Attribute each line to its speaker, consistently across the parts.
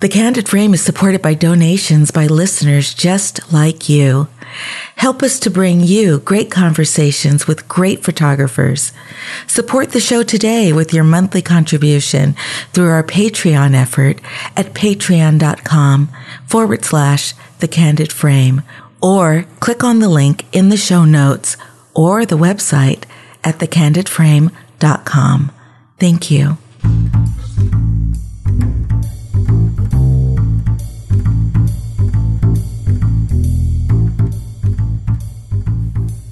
Speaker 1: The Candid Frame is supported by donations by listeners just like you. Help us to bring you great conversations with great photographers. Support the show today with your monthly contribution through our Patreon effort at patreon.com forward slash the candid frame or click on the link in the show notes or the website at thecandidframe.com. Thank you.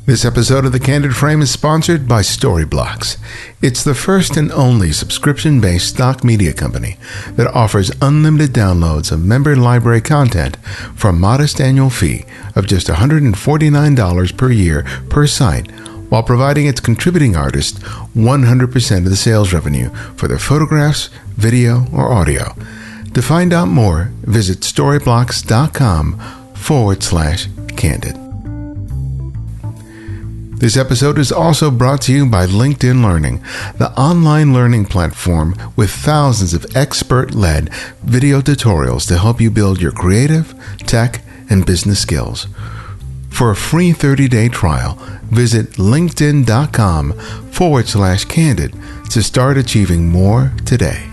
Speaker 2: This episode of The Candid Frame is sponsored by Storyblocks. It's the first and only subscription based stock media company that offers unlimited downloads of member library content for a modest annual fee of just $149 per year per site, while providing its contributing artists 100% of the sales revenue for their photographs, video, or audio. To find out more, visit storyblocks.com forward slash candid. This episode is also brought to you by LinkedIn Learning, the online learning platform with thousands of expert led video tutorials to help you build your creative, tech, and business skills. For a free 30 day trial, visit linkedin.com forward slash candid to start achieving more today.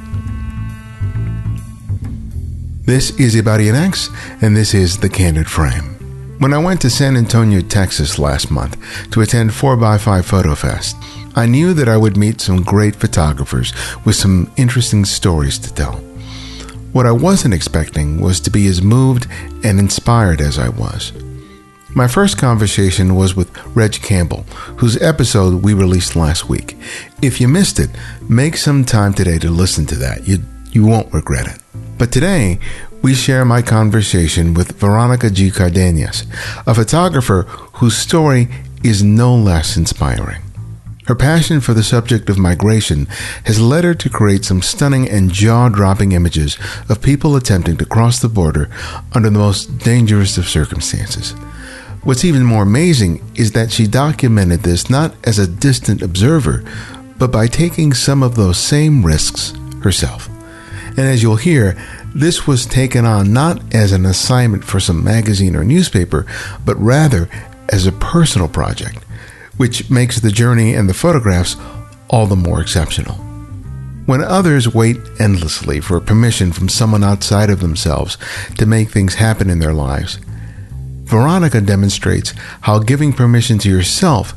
Speaker 2: This is Ibarionex, and this is The Candid Frame. When I went to San Antonio, Texas last month to attend 4x5 Photo Fest, I knew that I would meet some great photographers with some interesting stories to tell. What I wasn't expecting was to be as moved and inspired as I was. My first conversation was with Reg Campbell, whose episode we released last week. If you missed it, make some time today to listen to that. You, you won't regret it. But today, we share my conversation with Veronica G. Cardenas, a photographer whose story is no less inspiring. Her passion for the subject of migration has led her to create some stunning and jaw dropping images of people attempting to cross the border under the most dangerous of circumstances. What's even more amazing is that she documented this not as a distant observer, but by taking some of those same risks herself. And as you'll hear, this was taken on not as an assignment for some magazine or newspaper, but rather as a personal project, which makes the journey and the photographs all the more exceptional. When others wait endlessly for permission from someone outside of themselves to make things happen in their lives, Veronica demonstrates how giving permission to yourself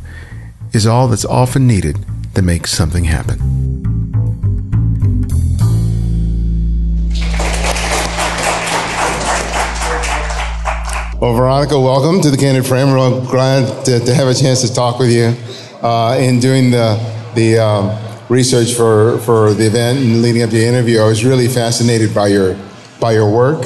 Speaker 2: is all that's often needed to make something happen. Well, Veronica, welcome to the Candid Frame. We're glad to, to, have a chance to talk with you. Uh, in doing the, the um, research for, for the event and leading up to the interview, I was really fascinated by your, by your work.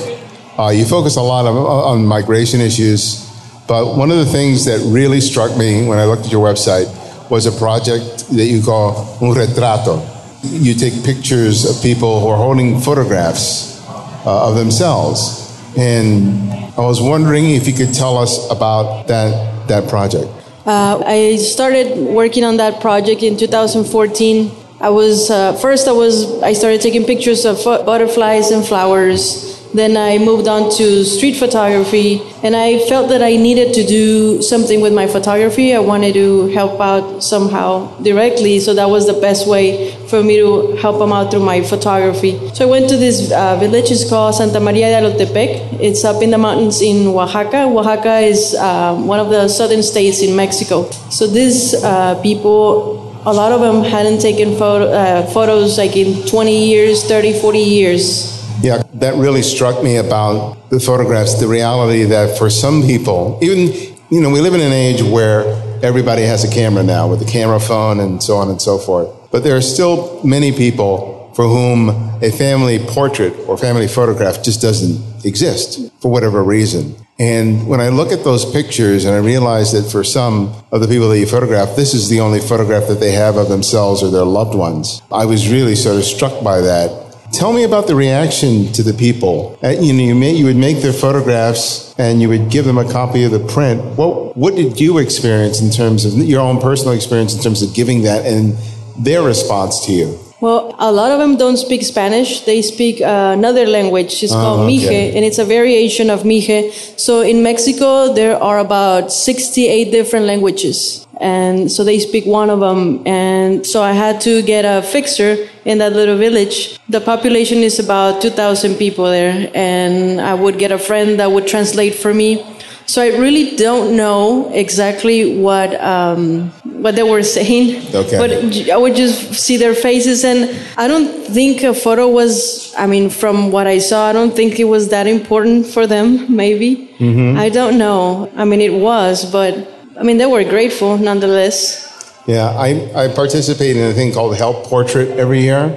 Speaker 2: Uh, you focus a lot of, on migration issues, but one of the things that really struck me when I looked at your website was a project that you call Un Retrato. You take pictures of people who are holding photographs uh, of themselves. And I was wondering if you could tell us about that, that project.
Speaker 3: Uh, I started working on that project in 2014. I was uh, first. I was. I started taking pictures of butterflies and flowers then I moved on to street photography, and I felt that I needed to do something with my photography. I wanted to help out somehow directly, so that was the best way for me to help them out through my photography. So I went to this uh, village, it's called Santa Maria de Alotepec. It's up in the mountains in Oaxaca. Oaxaca is uh, one of the southern states in Mexico. So these uh, people, a lot of them hadn't taken photo, uh, photos like in 20 years, 30, 40 years
Speaker 2: yeah, that really struck me about the photographs, the reality that for some people, even, you know, we live in an age where everybody has a camera now with a camera phone and so on and so forth. But there are still many people for whom a family portrait or family photograph just doesn't exist for whatever reason. And when I look at those pictures and I realize that for some of the people that you photograph, this is the only photograph that they have of themselves or their loved ones, I was really sort of struck by that Tell me about the reaction to the people. Uh, you know, you, may, you would make their photographs and you would give them a copy of the print. What, what did you experience in terms of your own personal experience in terms of giving that and their response to you?
Speaker 3: Well, a lot of them don't speak Spanish. They speak uh, another language. It's called
Speaker 2: Oh, okay.
Speaker 3: Mije, and it's a variation of Mije. So in Mexico, there are about 68 different languages. And so they speak one of them. And so I had to get a fixer in that little village. The population is about 2,000 people there. And I would get a friend that would translate for me. So I really don't know exactly what um, what they were saying,
Speaker 2: Okay.
Speaker 3: but I would just see their faces, and I don't think a photo was. I mean, from what I saw, I don't think it was that important for them. Maybe mm-hmm. I don't know. I mean, it was, but I mean, they were grateful nonetheless.
Speaker 2: Yeah, I, I participate in a thing called Help Portrait every year,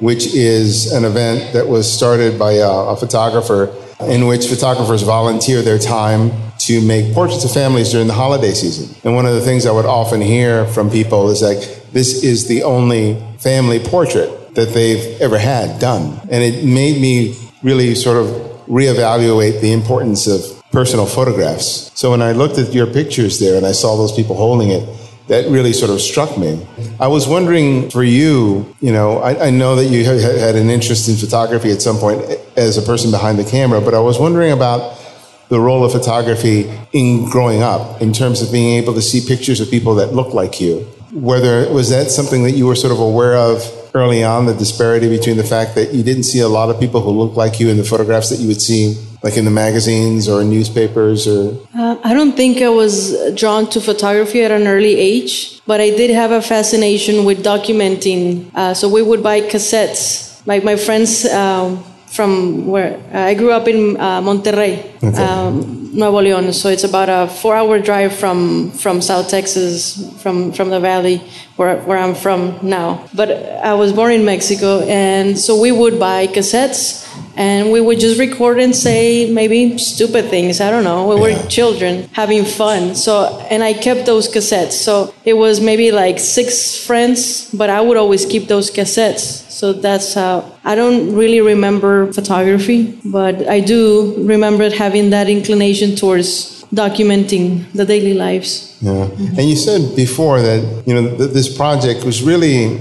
Speaker 2: which is an event that was started by a, a photographer in which photographers volunteer their time to make portraits of families during the holiday season. And one of the things I would often hear from people is like, this is the only family portrait that they've ever had done. And it made me really sort of reevaluate the importance of personal photographs. So when I looked at your pictures there and I saw those people holding it, that really sort of struck me. I was wondering for you, you know, I, I know that you had, an interest in photography at some point as a person behind the camera, but I was wondering about the role of photography in growing up in terms of being able to see pictures of people that look like you. Whether was that something that you were sort of aware of early on, the disparity between the fact that you didn't see a lot of people who looked like you in the photographs that you would see, like in the magazines or newspapers or
Speaker 3: Uh, I don't think I was drawn to photography at an early age, but I did have a fascination with documenting. Uh, so we would buy cassettes. Like my friends um, from where I grew up in uh, Monterrey, um, Nuevo León. So it's about a four-hour drive from from South Texas, from from the valley where where I'm from now. But I was born in Mexico, and so we would buy cassettes and we would just record and say maybe stupid things. I don't know. We were children having fun. So, and I kept those cassettes. So it was maybe like six friends, but I would always keep those cassettes. So that's how I don't really remember photography, but I do remember having that inclination towards documenting the daily lives.
Speaker 2: Yeah. And you said before that, you know, th- this project was really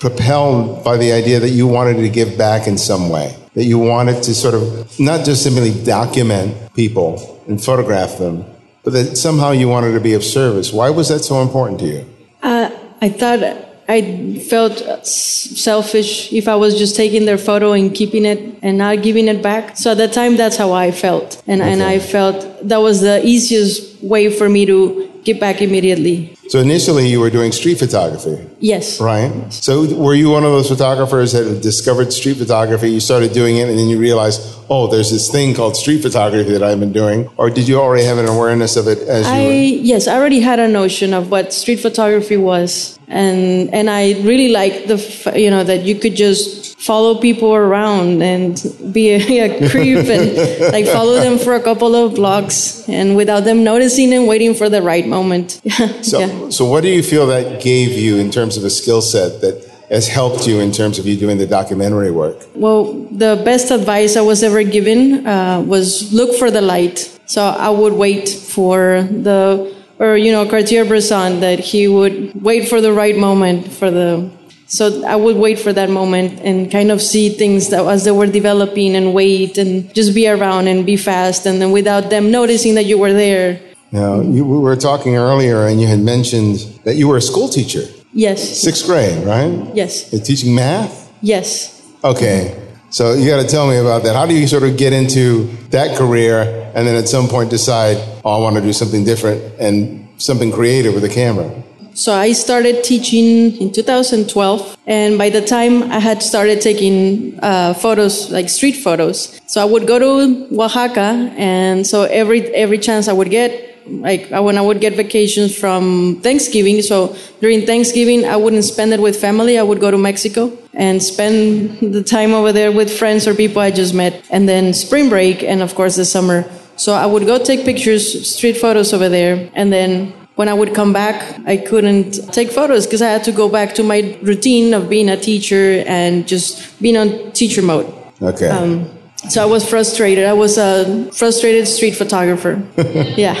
Speaker 2: propelled by the idea that you wanted to give back in some way, that you wanted to sort of not just simply document people and photograph them, but that somehow you wanted to be of service. Why was that so important to you?
Speaker 3: Uh, I thought I felt selfish if I was just taking their photo and keeping it and not giving it back. So at that time, that's how I felt, and and I felt that was the easiest way for me to give back immediately.
Speaker 2: So initially you were doing street photography,
Speaker 3: Yes.
Speaker 2: right? So were you one of those photographers that discovered street photography? You started doing it and then you realized, oh, there's this thing called street photography that I've been doing. Or did you already have an awareness of it as you
Speaker 3: I
Speaker 2: were?
Speaker 3: yes, I already had a notion of what street photography was, and and I really liked the you know that you could just follow people around and be a, a creep and like follow them for a couple of blocks and without them noticing and waiting for the right moment.
Speaker 2: So,
Speaker 3: yeah.
Speaker 2: so what do you feel that gave you in terms of a skill set that has helped you in terms of you doing the documentary work?
Speaker 3: Well, the best advice I was ever given uh, was look for the light. So I would wait for the, or you know, Cartier-Bresson that he would wait for the right moment for the. So I would wait for that moment and kind of see things that as they were developing and wait and just be around and be fast and then without them noticing that you were there.
Speaker 2: Now, you, we were talking earlier and you had mentioned that you were a school teacher,
Speaker 3: Yes.
Speaker 2: sixth grade, right?
Speaker 3: Yes.
Speaker 2: You're teaching math?
Speaker 3: Yes.
Speaker 2: Okay. So you got to tell me about that. How do you sort of get into that career and then at some point decide, oh, I want to do something different and something creative with a camera?
Speaker 3: So I started teaching in 2012, and by the time I had started taking uh, photos, like street photos, so I would go to Oaxaca, and so every every chance I would get, like when I would get vacations from Thanksgiving, so during Thanksgiving I wouldn't spend it with family. I would go to Mexico and spend the time over there with friends or people I just met, and then spring break, and of course the summer. So I would go take pictures, street photos over there, and then when I would come back, I couldn't take photos because I had to go back to my routine of being a teacher and just being on teacher mode.
Speaker 2: Okay.
Speaker 3: Um, So I was frustrated. I was a frustrated street photographer. yeah.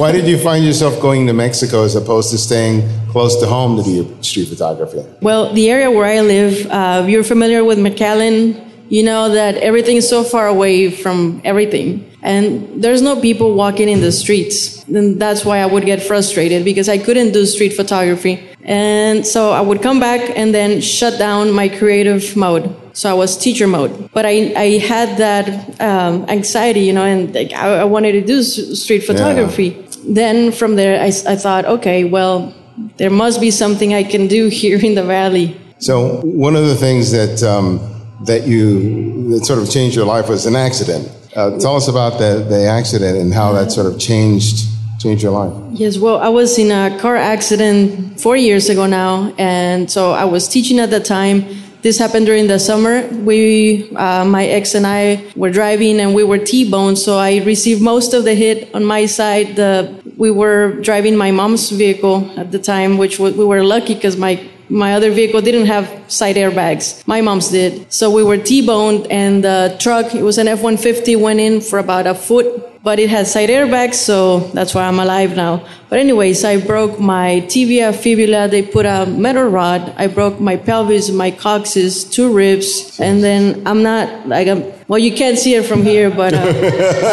Speaker 2: Why did you find yourself going to Mexico as opposed to staying close to home to do street photography?
Speaker 3: Well, the area where I live, uh, you're familiar with McAllen, you know that everything is so far away from everything. And there's no people walking in the streets. And that's why I would get frustrated because I couldn't do street photography. And so I would come back and then shut down my creative mode. So I was teacher mode, but I, I had that um, anxiety, you know, and like, I, I, wanted to do street photography. Yeah. Then from there, I, I thought, okay, well, there must be something I can do here in the valley.
Speaker 2: So one of the things that um, that you that sort of changed your life was an accident. Uh, tell us about the, the accident and how that sort of changed changed your life.
Speaker 3: Yes, well, I was in a car accident four years ago now, and so I was teaching at the time. This happened during the summer. We, uh, my ex and I, were driving, and we were T-boned. So I received most of the hit on my side. The, we were driving my mom's vehicle at the time, which we were lucky because my my other vehicle didn't have side airbags. My mom's did. So we were T-boned and the truck, it was an F-150, went in for about a foot, but it had side airbags, so that's why I'm alive now. But anyways, I broke my tibia, fibula, they put a metal rod. I broke my pelvis, my coccyx, two ribs, and then I'm not, like, I'm, well, you can't see it from here, but, uh,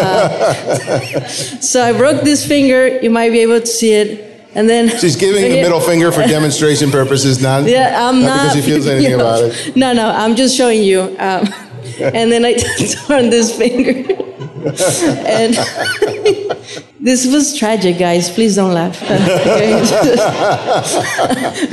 Speaker 3: uh, so I broke this finger. You might be able to see it. And then
Speaker 2: she's giving the middle finger for demonstration purposes, not,
Speaker 3: yeah, I'm
Speaker 2: not, not because she feels anything you know, about it.
Speaker 3: No, no, I'm just showing you. Um, and then I turned this finger. and this was tragic, guys. Please don't laugh.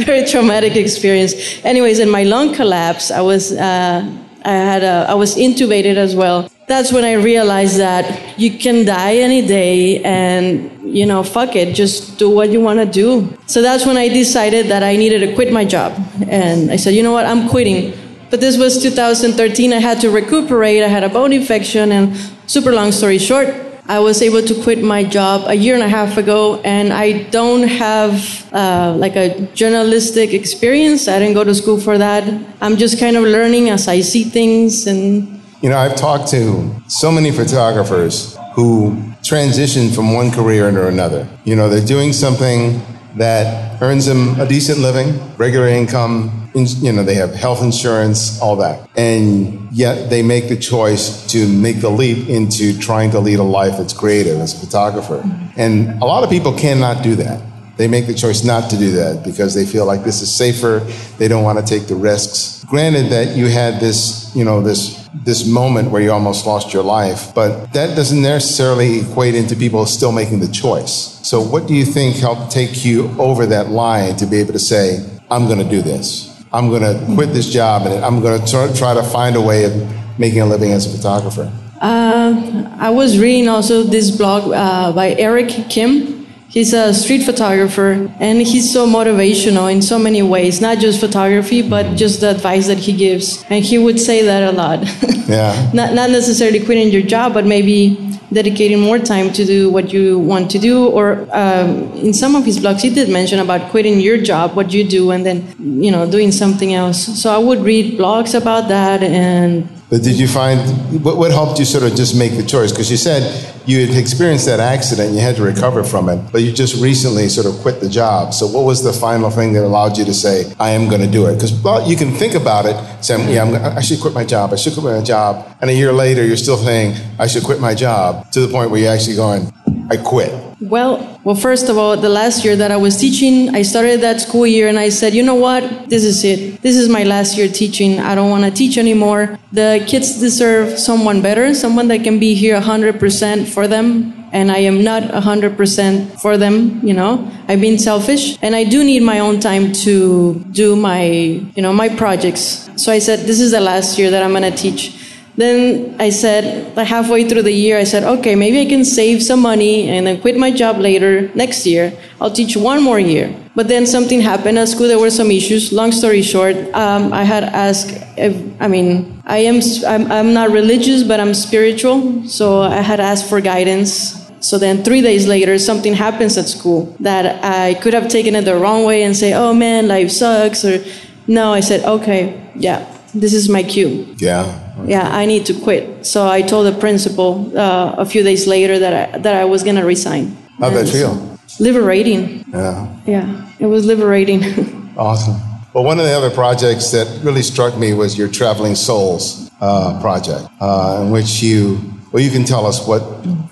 Speaker 3: Very traumatic experience. Anyways, in my lung collapse, I was uh, I had a, I was intubated as well. That's when I realized that you can die any day and you know, fuck it, just do what you want to do. So that's when I decided that I needed to quit my job. And I said, you know what, I'm quitting. But this was 2013. I had to recuperate. I had a bone infection. And super long story short, I was able to quit my job a year and a half ago, and I don't have uh, like a journalistic experience. I didn't go to school for that. I'm just kind of learning as I see things. And
Speaker 2: you know, I've talked to so many photographers who transition from one career into another. You know, they're doing something that earns them a decent living, regular income, you know, they have health insurance, all that. And yet they make the choice to make the leap into trying to lead a life that's creative as a photographer. And a lot of people cannot do that. They make the choice not to do that because they feel like this is safer. They don't want to take the risks. Granted that you had this, you know, this this moment where you almost lost your life, but that doesn't necessarily equate into people still making the choice. So what do you think helped take you over that line to be able to say, I'm going to do this. I'm going to quit this job and I'm going to try to find a way of making a living as a photographer?
Speaker 3: Uh, I was reading also this blog uh, by Eric Kim He's a street photographer and he's so motivational in so many ways, not just photography, but just the advice that he gives. And he would say that a lot.
Speaker 2: Yeah.
Speaker 3: not, not necessarily quitting your job, but maybe dedicating more time to do what you want to do. Or um, in some of his blogs, he did mention about quitting your job, what you do, and then, you know, doing something else. So I would read blogs about that and
Speaker 2: but did you find what, what helped you sort of just make the choice? Because you said you had experienced that accident, you had to recover from it, but you just recently sort of quit the job. So what was the final thing that allowed you to say, "I am going to do it"? Because well, you can think about it, saying, "Yeah, I'm, I should quit my job. I should quit my job," and a year later, you're still saying, "I should quit my job," to the point where you're actually going, "I quit."
Speaker 3: Well, well, first of all, the last year that I was teaching, I started that school year and I said, you know what? This is it. This is my last year teaching. I don't want to teach anymore. The kids deserve someone better, someone that can be here 100% for them. And I am not 100% for them, you know. I've been selfish and I do need my own time to do my, you know, my projects. So I said, this is the last year that I'm going to teach. Then I said, like halfway through the year, I said, okay, maybe I can save some money and then quit my job later next year. I'll teach one more year. But then something happened at school. There were some issues. Long story short, um, I had asked. If, I mean, I am. I'm, I'm not religious, but I'm spiritual. So I had asked for guidance. So then three days later, something happens at school that I could have taken it the wrong way and say, "Oh man, life sucks," or no. I said, "Okay, yeah, this is my cue.
Speaker 2: Yeah.
Speaker 3: Yeah, I need to quit. So I told the principal uh, a few days later that I, that I was going to resign.
Speaker 2: How'd that feel?
Speaker 3: liberating.
Speaker 2: Yeah.
Speaker 3: Yeah, it was liberating.
Speaker 2: Awesome. Well, one of the other projects that really struck me was your Traveling Soles uh, project, uh, in which you, well, you can tell us what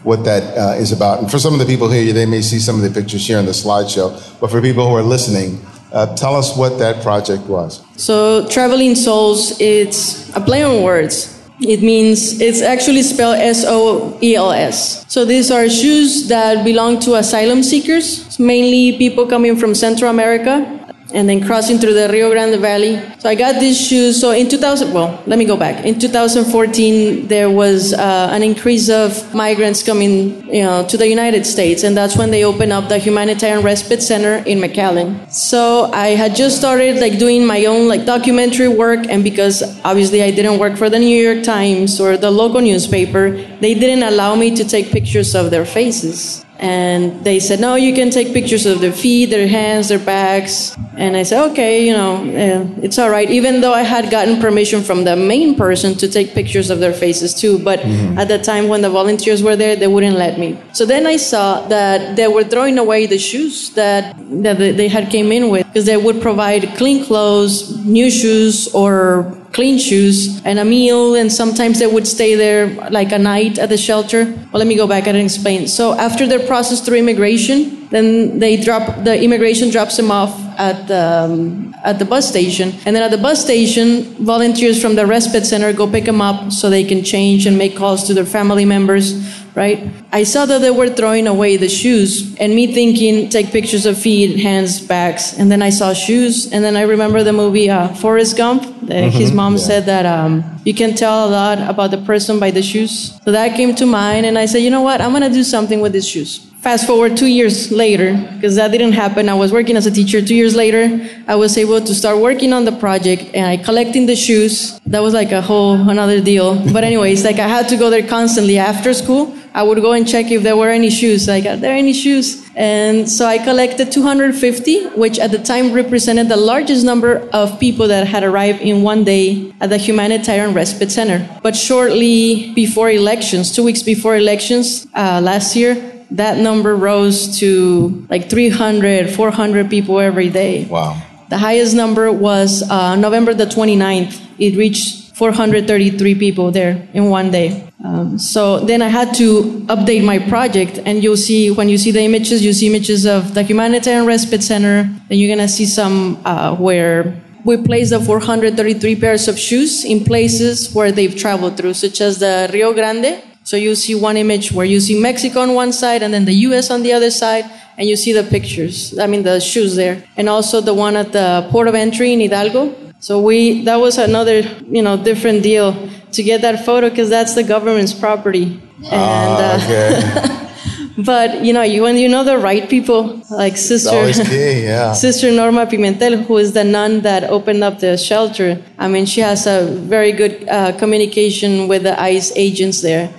Speaker 2: what that uh, is about. And for some of the people here, they may see some of the pictures here in the slideshow. But for people who are listening, uh, tell us what that project was.
Speaker 3: So, Traveling Soles, it's a play on words. It means it's actually spelled S O E L S. So, these are shoes that belong to asylum seekers, mainly people coming from Central America and then crossing through the Rio Grande Valley. So, I got these shoes. So, in 2000, well, let me go back. In 2014, there was uh, an increase of migrants coming you know, to the United States, and that's when they opened up the Humanitarian Respite Center in McAllen. So I had just started like doing my own like documentary work, and because obviously I didn't work for the New York Times or the local newspaper, they didn't allow me to take pictures of their faces. And they said, no, you can take pictures of their feet, their hands, their backs. And I said, okay, you know, uh, it's all right. Even though I had gotten permission from the main person to take pictures of their faces too. But at the time when the volunteers were there, they wouldn't let me. So then I saw that they were throwing away the shoes that, that they had came in with because they would provide clean clothes, new shoes, or clean shoes and a meal and sometimes they would stay there like a night at the shelter. Well let me go back and explain. So after their process through immigration then they drop the immigration drops them off at the um, at the bus station. And then at the bus station volunteers from the respite center go pick them up so they can change and make calls to their family members right? I saw that they were throwing away the shoes and me thinking take pictures of feet hands backs. And then i saw shoes. And then i remember the movie uh, forrest gump. That his mom said that um, you can tell a lot about the person by the shoes. So that came to mind and i said you know what? I'm going to do something with these shoes Fast forward two years later, because that didn't happen. I was working as a teacher. Two years later, I was able to start working on the project and I collecting the shoes. That was like a whole another deal. But anyways, like I had to go there constantly after school. I would go and check if there were any shoes. Like, are there any shoes? And so I collected 250, which at the time represented the largest number of people that had arrived in one day at the Humanitarian Respite Center. But shortly before elections, two weeks before elections uh, last year, that number rose to like 300, 400 people every day.
Speaker 2: Wow.
Speaker 3: The highest number was uh, November the 29th. It reached 433 people there in one day. Um, so then I had to update my project, and you'll see when you see the images, you see images of the Humanitarian Respite Center, and you're gonna see some uh, where we placed the 433 pairs of shoes in places where they've traveled through, such as the Rio Grande. So you see one image where you see Mexico on one side and then the US on the other side, and you see the pictures, I mean the shoes there. And also the one at the port of entry in Hidalgo. So we, that was another, you know, different deal to get that photo because that's the government's property. And, uh,
Speaker 2: Okay.
Speaker 3: but you know, you, when you know the right people, like Sister,
Speaker 2: key, yeah.
Speaker 3: Sister Norma Pimentel, who is the nun that opened up the shelter. I mean, she has a very good uh, communication with the ICE agents there.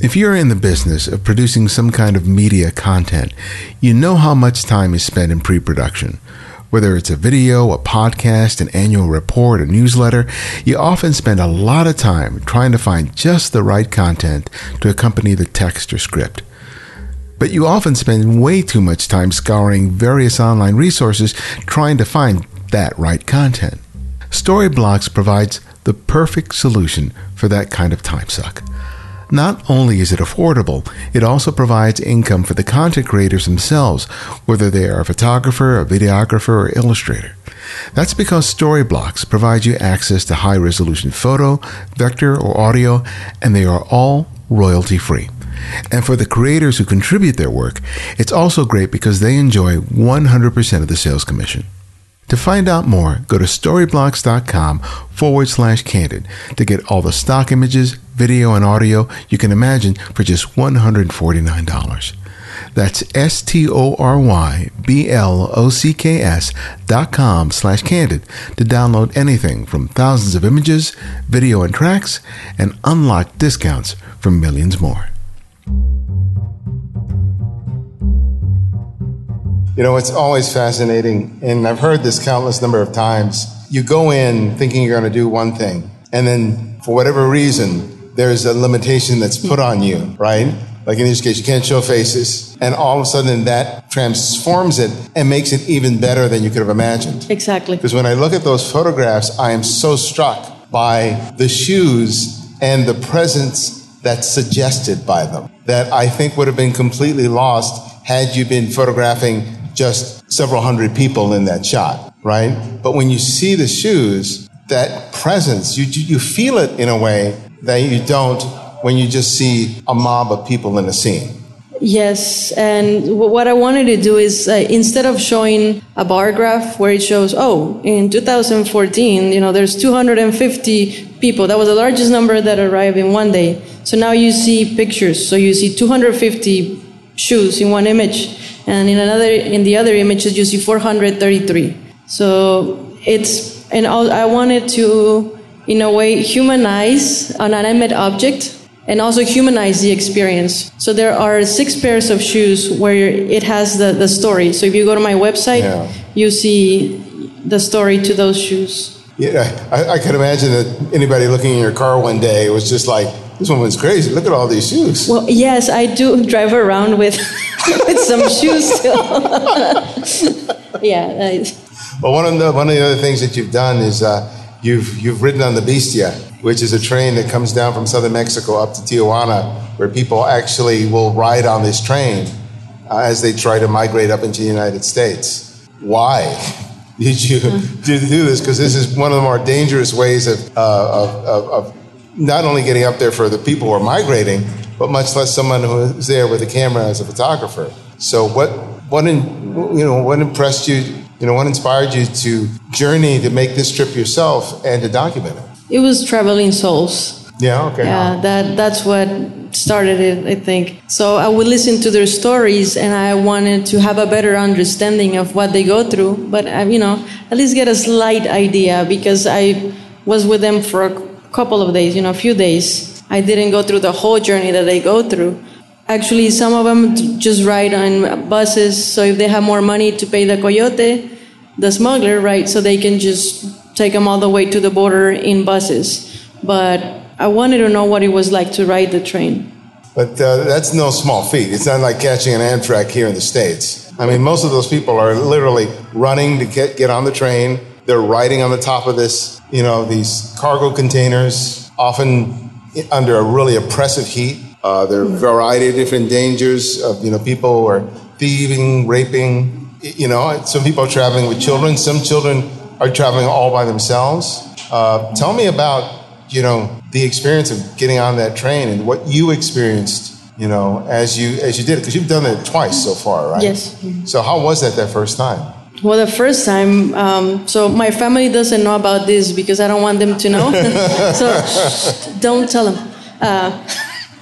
Speaker 2: If you're in the business of producing some kind of media content, you know how much time is spent in pre production. Whether it's a video, a podcast, an annual report, a newsletter, you often spend a lot of time trying to find just the right content to accompany the text or script. But you often spend way too much time scouring various online resources trying to find that right content. Storyblocks provides the perfect solution for that kind of time suck. Not only is it affordable, it also provides income for the content creators themselves, whether they are a photographer, a videographer, or illustrator. That's because Storyblocks provide you access to high resolution photo, vector, or audio, and they are all royalty free. And for the creators who contribute their work, it's also great because they enjoy 100% of the sales commission. To find out more, go to storyblocks.com forward slash candid to get all the stock images, video, and audio you can imagine for just $149. That's S T O R Y B L O C K S dot com slash candid to download anything from thousands of images, video, and tracks, and unlock discounts from millions more. You know, it's always fascinating, and I've heard this countless number of times. You go in thinking you're going to do one thing, and then for whatever reason, there's a limitation that's put on you, right? Like in this case, you can't show faces, and all of a sudden that transforms it and makes it even better than you could have imagined.
Speaker 3: Exactly.
Speaker 2: Because when I look at those photographs, I am so struck by the shoes and the presence that's suggested by them that I think would have been completely lost had you been photographing just several hundred people in that shot, right? But when you see the shoes, that presence, you, you feel it in a way that you don't when you just see a mob of people in a scene.
Speaker 3: Yes, and what I wanted to do is uh, instead of showing a bar graph where it shows, oh, in 2014, you know, there's 250 people. That was the largest number that arrived in one day. So now you see pictures. So you see 250 shoes in one image, and in another, in the other images, you see 433. So it's, and I wanted to, in a way, humanize an animate object and also humanize the experience. So there are six pairs of shoes where it has the, the story. So if you go to my website, yeah. you see the story to those shoes.
Speaker 2: Yeah, I, I can imagine that anybody looking in your car one day was just like, this woman's crazy. Look at all these shoes.
Speaker 3: Well, yes, I do drive around with, with some shoes still. yeah. I,
Speaker 2: well, one of the one of the other things that you've done is uh, you've you've ridden on the Bestia which is a train that comes down from southern Mexico up to Tijuana, where people actually will ride on this train uh, as they try to migrate up into the United States. Why did you do this? Because this is one of the more dangerous ways of, uh, of, of, of not only getting up there for the people who are migrating, but much less someone who is there with a camera as a photographer. So what what in, you know what impressed you? You know what inspired you to journey to make this trip yourself and to document it?
Speaker 3: It was Traveling Soles.
Speaker 2: Yeah, okay.
Speaker 3: Yeah, that that's what started it, I think. So I would listen to their stories, and I wanted to have a better understanding of what they go through. But you know, at least get a slight idea because I was with them for a couple of days, you know, a few days. I didn't go through the whole journey that they go through. Actually, some of them just ride on buses. So if they have more money to pay the coyote, the smuggler, right? So they can just take them all the way to the border in buses. But I wanted to know what it was like to ride the train.
Speaker 2: But uh, that's no small feat. It's not like catching an Amtrak here in the States. I mean, most of those people are literally running to get, get on the train. They're riding on the top of this, you know, these cargo containers, often under a really oppressive heat. Uh, there are a variety of different dangers of, you know, people who are thieving, raping. You know, some people are traveling with children. Some children are traveling all by themselves. Uh, tell me about you know the experience of getting on that train and what you experienced you know as you as you did it because you've done it twice so far right
Speaker 3: yes
Speaker 2: so how was that that first time
Speaker 3: well the first time um, so my family doesn't know about this because i don't want them to know. So don't tell them. Uh,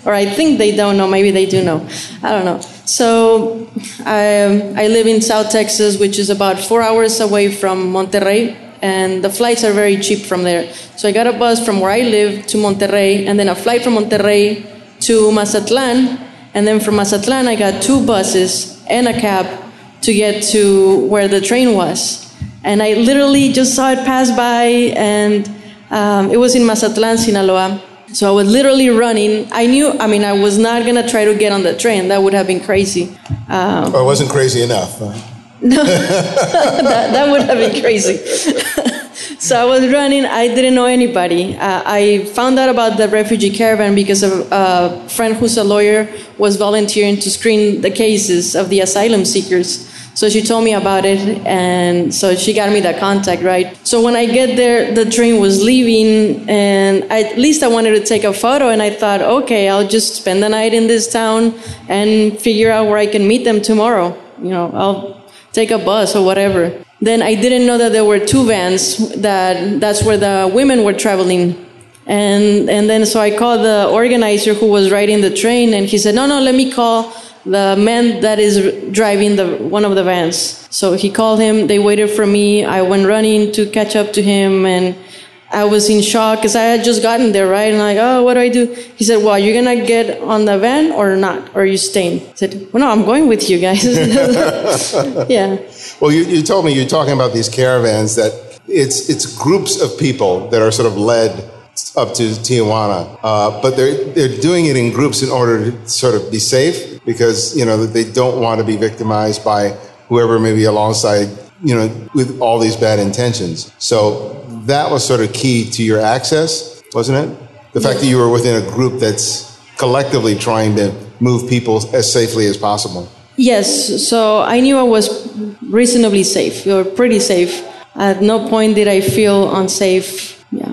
Speaker 3: or i think they don't know. Maybe they do know. I don't know. So I, um, I live in South Texas, which is about four hours away from Monterrey, and the flights are very cheap from there. So I got a bus from where I live to Monterrey, and then a flight from Monterrey to Mazatlan, and then from Mazatlan I got two buses and a cab to get to where the train was. And I literally just saw it pass by, and um, it was in Mazatlan, Sinaloa. So I was literally running. I knew, I mean, I was not going to try to get on the train. That would have been crazy.
Speaker 2: Um, or it wasn't crazy enough. Huh?
Speaker 3: No, that, that would have been crazy. so I was running. I didn't know anybody. Uh, I found out about the refugee caravan because of a friend who's a lawyer was volunteering to screen the cases of the asylum seekers. So she told me about it, and so she got me that contact, right? So when I get there, the train was leaving, and at least I wanted to take a photo, and I thought, okay, I'll just spend the night in this town and figure out where I can meet them tomorrow. You know, I'll take a bus or whatever. Then I didn't know that there were two vans that that's where the women were traveling. And and then so I called the organizer who was riding the train and he said, "No, no, let me call the man that is driving the one of the vans. So he called him. They waited for me. I went running to catch up to him, and I was in shock because I had just gotten there, right? And like, oh, what do I do? He said, well, you're to get on the van or not? Or are you staying? I said, well, no, I'm going with you guys. yeah.
Speaker 2: Well, you, you told me you're talking about these caravans that it's, it's groups of people that are sort of led up to Tijuana, uh, but they're, they're doing it in groups in order to sort of be safe because, you know, they don't want to be victimized by whoever may be alongside you know, with all these bad intentions. So that was sort of key to your access, wasn't it? The fact that you were within a group that's collectively trying to move people as safely as possible.
Speaker 3: Yes, so I knew I was reasonably safe, or pretty safe. At no point did I feel unsafe. Yeah,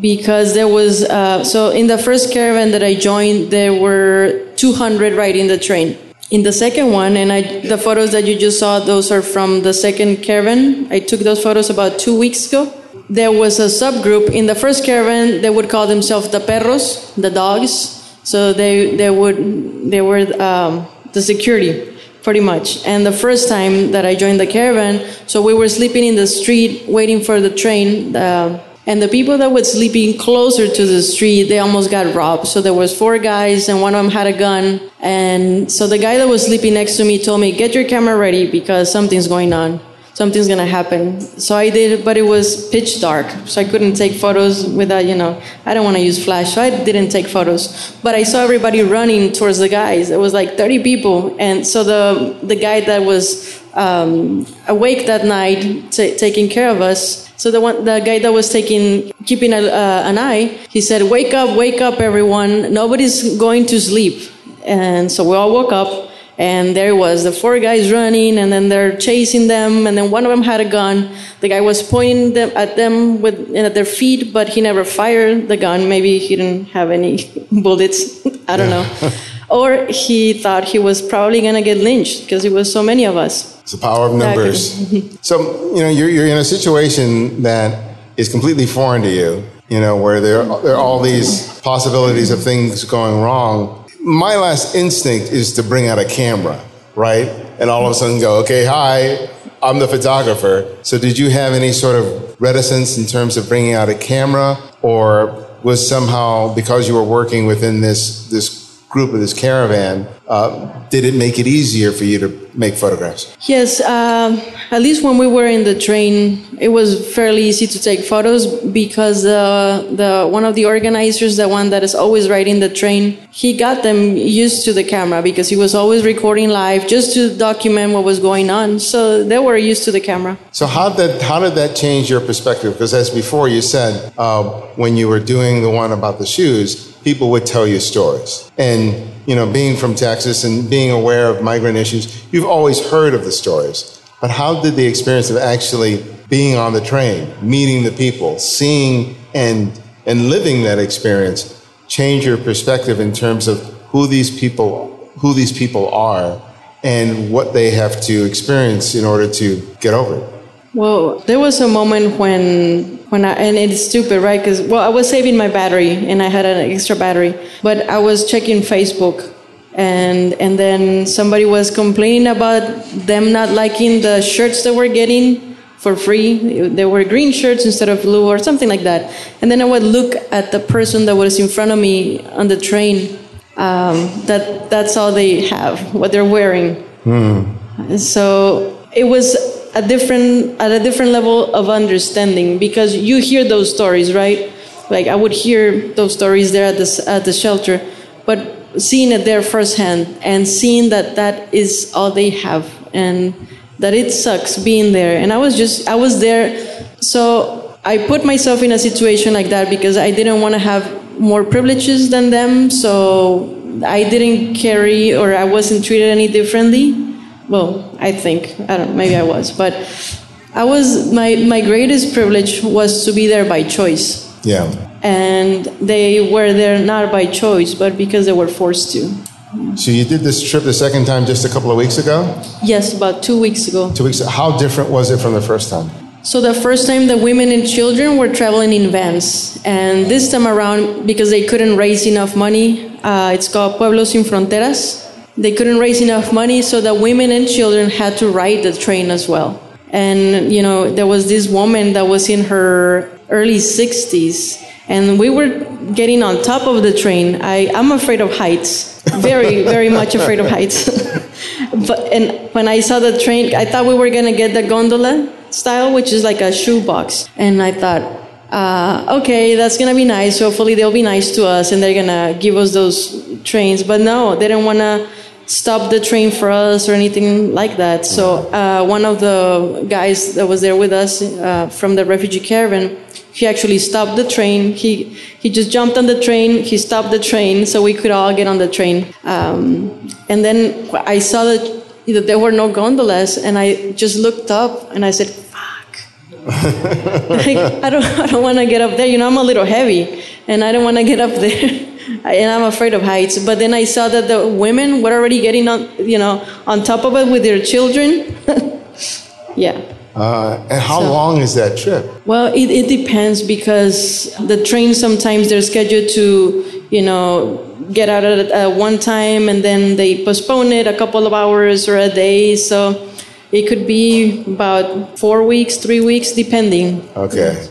Speaker 3: because there was, uh, so in the first caravan that I joined, there were 200 riding the train. In the second one, and I, the photos that you just saw, those are from the second caravan. I took those photos about two weeks ago. There was a subgroup in the first caravan. They would call themselves the perros, the dogs. So they they would they were um, the security pretty much. And the first time that I joined the caravan, so we were sleeping in the street waiting for the train. Uh, and the people that were sleeping closer to the street, they almost got robbed. So there was four guys and one of them had a gun. And so the guy that was sleeping next to me told me, get your camera ready because something's going on. Something's to happen. So I did, but it was pitch dark. So I couldn't take photos without, you know, I don't want to use flash. So I didn't take photos. But I saw everybody running towards the guys. It was like 30 people. And so the, the guy that was um, awake that night, t- taking care of us, so the one, the guy that was taking, keeping a, uh, an eye, he said, "Wake up, wake up, everyone! Nobody's going to sleep." And so we all woke up, and there was the four guys running, and then they're chasing them, and then one of them had a gun. The guy was pointing them at them with at their feet, but he never fired the gun. Maybe he didn't have any bullets. I don't know. or he thought he was probably going to get lynched because it was so many of us.
Speaker 2: It's the power of numbers. So, you know, you're, you're in a situation that is completely foreign to you, you know, where there, there are all these possibilities of things going wrong. My last instinct is to bring out a camera, right? And all of a sudden go, okay, hi, I'm the photographer. So, did you have any sort of reticence in terms of bringing out a camera, or was somehow because you were working within this this group of this caravan, uh, did it make it easier for you to make photographs?
Speaker 3: Yes, um, at least when we were in the train, it was fairly easy to take photos because uh, the one of the organizers, the one that is always riding the train, he got them used to the camera because he was always recording live just to document what was going on. So they were used to the camera.
Speaker 2: So how did how did that change your perspective? Because as before you said, uh, when you were doing the one about the shoes people would tell you stories. And, you know, being from Texas and being aware of migrant issues, you've always heard of the stories. But how did the experience of actually being on the train, meeting the people, seeing and, and living that experience change your perspective in terms of who these people, who these people are and what they have to experience in order to get over it?
Speaker 3: Well, there was a moment when when I and it's stupid, right? Because well, I was saving my battery and I had an extra battery, but I was checking Facebook, and and then somebody was complaining about them not liking the shirts that we're getting for free. They were green shirts instead of blue or something like that. And then I would look at the person that was in front of me on the train. Um, that that's all they have, what they're wearing. Hmm. So it was a different at a different level of understanding because you hear those stories, right? Like I would hear those stories there at the at the shelter, but seeing it there firsthand and seeing that that is all they have and that it sucks being there. And I was just I was there, so I put myself in a situation like that because I didn't want to have more privileges than them, so I didn't carry or I wasn't treated any differently well, I think I don't. Maybe I was, but I was my my greatest privilege was to be there by choice.
Speaker 2: Yeah.
Speaker 3: And they were there not by choice, but because they were forced to.
Speaker 2: So you did this trip the second time just a couple of weeks ago?
Speaker 3: Yes, about two weeks ago.
Speaker 2: Two weeks. How different was it from the first time?
Speaker 3: So the first time the women and children were traveling in vans, and this time around because they couldn't raise enough money, uh, it's called Pueblos Sin Fronteras they couldn't raise enough money, so the women and children had to ride the train as well. And, you know, there was this woman that was in her early 60s. And we were getting on top of the train. I, I'm afraid of heights, very, very much afraid of heights. but and when I saw the train, I thought we were gonna get the gondola style, which is like a shoebox. And I thought, uh, okay, that's gonna be nice. Hopefully they'll be nice to us and they're gonna give us those trains. But no, they didn't wanna stop the train for us or anything like that. So uh, one of the guys that was there with us uh, from the refugee caravan, he actually stopped the train. He he just jumped on the train. He stopped the train so we could all get on the train. Um, and then I saw that, that there were no gondolas, and I just looked up and I said, "Fuck." like, I don't, I don't want to get up there. You know, I'm a little heavy, and I don't want to get up there. and I'm afraid of heights. But then I saw that the women were already getting on, you know, on top of it with their children. yeah.
Speaker 2: Uh, and how
Speaker 3: So-
Speaker 2: long is that trip?
Speaker 3: Well, it, it depends because the trains sometimes they're scheduled to, you know, get out at uh, one time and then they postpone it a couple of hours or a day. So it could be about four weeks, three weeks, depending.
Speaker 2: Okay.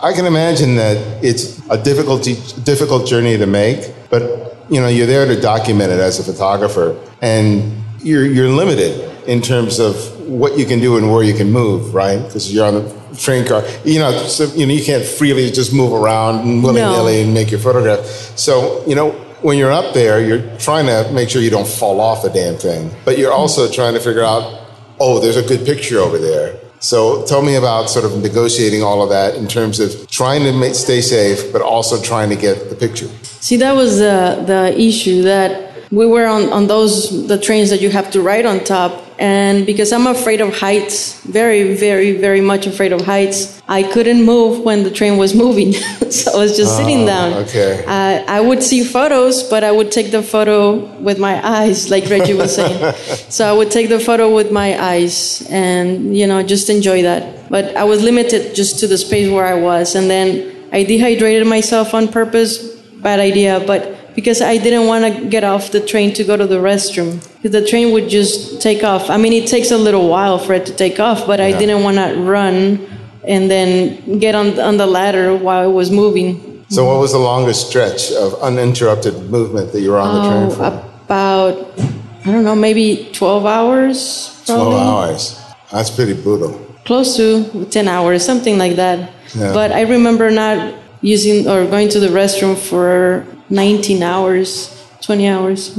Speaker 2: I can imagine that it's a difficulty, difficult journey to make, but you know you're there to document it as a photographer, and you're you're limited in terms of what you can do and where you can move, right? Because you're on the train car, you know, so you know you can't freely just move around willy nilly and make your photograph. So you know. When you're up there, you're trying to make sure you don't fall off the damn thing, but you're also trying to figure out, oh, there's a good picture over there. So tell me about sort of negotiating all of that in terms of trying to make, stay safe, but also trying to get the picture.
Speaker 3: See, that was the, the issue that we were on, on those, the trains that you have to ride on top. And because I'm afraid of heights, very, very, very much afraid of heights, I couldn't move when the train was moving. so I was just sitting down.
Speaker 2: okay.
Speaker 3: Uh, I would see photos, but I would take the photo with my eyes, like Reggie was saying. so I would take the photo with my eyes and, you know, just enjoy that. But I was limited just to the space where I was. And then I dehydrated myself on purpose. Bad idea, but because I didn't want to get off the train to go to the restroom. Because the train would just take off. I mean, it takes a little while for it to take off, but I didn't want to run and then get on, on the ladder while it was moving.
Speaker 2: So what was the longest stretch of uninterrupted movement that you were on the train
Speaker 3: Oh,
Speaker 2: for?
Speaker 3: about I don't know, maybe twelve hours.
Speaker 2: 12 hours. That's pretty brutal.
Speaker 3: Close to ten hours, something like that.
Speaker 2: Yeah.
Speaker 3: But I remember not using or going to the restroom for nineteen hours, twenty hours.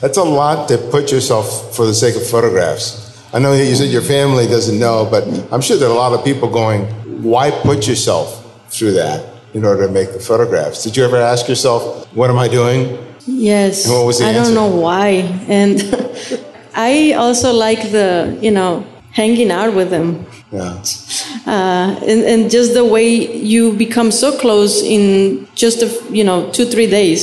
Speaker 2: That's a lot to put yourself for the sake of photographs. I know you said your family doesn't know, but I'm sure there are a lot of people going, why put yourself through that in order to make the photographs? Did you ever ask yourself, what am I doing?
Speaker 3: Yes.
Speaker 2: And what was the
Speaker 3: I
Speaker 2: answer?
Speaker 3: don't know why. And I also like the, you know, hanging out with them.
Speaker 2: Yeah.
Speaker 3: uh, and, and just the way you become so close in just a you know two three days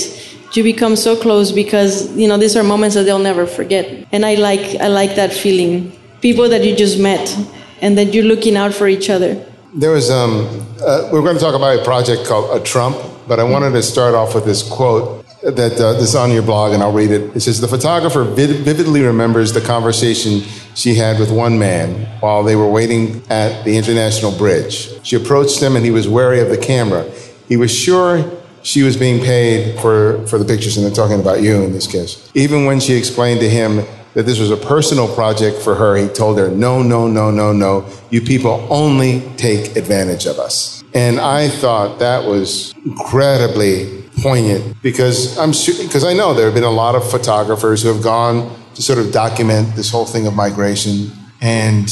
Speaker 3: you become so close because you know these are moments that they'll never forget and i like i like that feeling people that you just met and that you're looking out for each other
Speaker 2: There was, um, uh, we're going to talk about a project called A Trump, but I wanted to start off with this quote that uh, this is on your blog, and I'll read it. It says, The photographer vid- vividly remembers the conversation she had with one man while they were waiting at the International Bridge. She approached him, and he was wary of the camera. He was sure she was being paid for, for the pictures, and they're talking about you in this case. Even when she explained to him that this was a personal project for her, he told her, no, no, no, no, no. You people only take advantage of us. And I thought that was incredibly poignant because I'm because I know there have been a lot of photographers who have gone to sort of document this whole thing of migration. And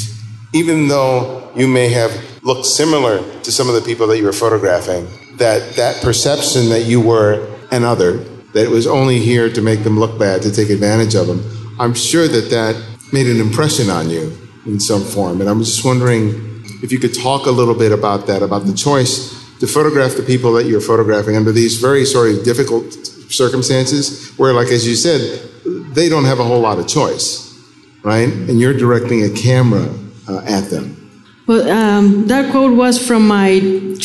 Speaker 2: even though you may have looked similar to some of the people that you were photographing, that that perception that you were an other, that it was only here to make them look bad, to take advantage of them, I'm sure that that made an impression on you in some form. And I'm just wondering if you could talk a little bit about that, about the choice to photograph the people that you're photographing under these very sort of difficult circumstances, where, like as you said, they don't have a whole lot of choice, right? And you're directing a camera uh, at them.
Speaker 3: well um, that quote was from my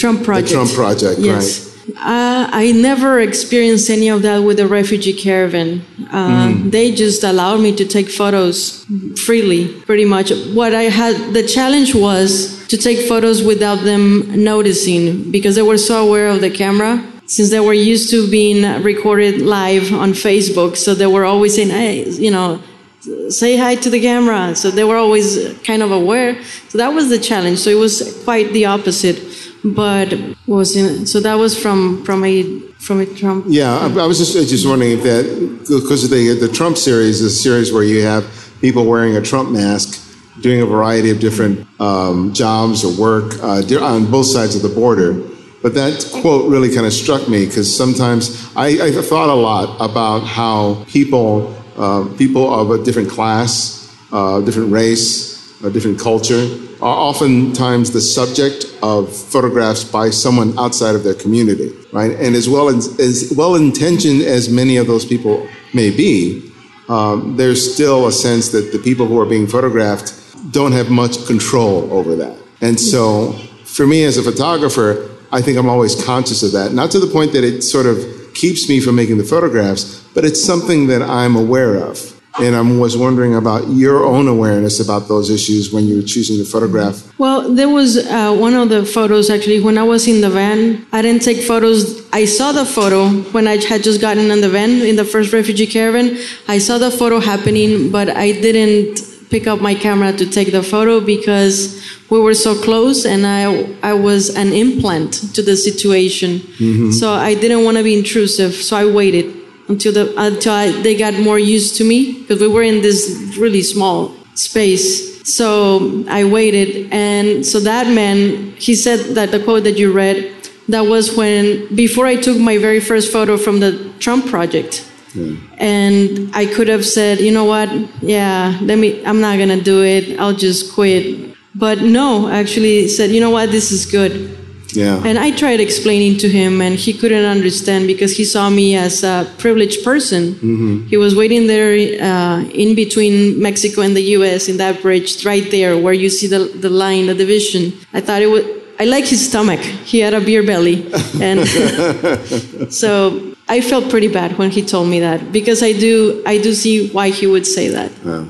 Speaker 3: trump project The
Speaker 2: Trump project,
Speaker 3: yes Uh, I never experienced any of that with the refugee caravan. Um, They just allowed me to take photos freely, pretty much. What I had, the challenge was to take photos without them noticing because they were so aware of the camera since they were used to being recorded live on Facebook. So they were always saying, hey, you know, say hi to the camera. So they were always kind of aware. So that was the challenge. So it was quite the opposite. But was in, so that was from from a from a Trump.
Speaker 2: Yeah, I, I was just just wondering if that because the the Trump series is a series where you have people wearing a Trump mask doing a variety of different um, jobs or work uh, on both sides of the border. But that quote really kind of struck me because sometimes I, I, thought a lot about how people, uh, people of a different class, uh, different race, a different culture, are oftentimes the subject of photographs by someone outside of their community, right? And as well as, as well intentioned as many of those people may be, um, there's still a sense that the people who are being photographed don't have much control over that. And so, for me as a photographer, I think I'm always conscious of that. Not to the point that it sort of keeps me from making the photographs, but it's something that I'm aware of. And I was wondering about your own awareness about those issues when you were choosing to photograph.
Speaker 3: Well, there was uh, one of the photos actually when I was in the van. I didn't take photos. I saw the photo when I had just gotten in the van in the first refugee caravan. I saw the photo happening, but I didn't pick up my camera to take the photo because we were so close and I, I was an implant to the situation. Mm-hmm. So I didn't want to be intrusive. So I waited until, the, until I, they got more used to me because we were in this really small space. So I waited. And so that man, he said that the quote that you read, that was when, before I took my very first photo from the Trump project. And I could have said, you know what? Yeah, let me, I'm not going to do it. I'll just quit. But no, I actually said, you know what? This is good.
Speaker 2: Yeah.
Speaker 3: And I tried explaining to him, and he couldn't understand because he saw me as a privileged person. Mm-hmm. He was waiting there uh, in between Mexico and the U.S. in that bridge, right there where you see the, the line, the division. I thought it was. I like his stomach. He had a beer belly, and so I felt pretty bad when he told me that because I do I do see why he would say that. Yeah.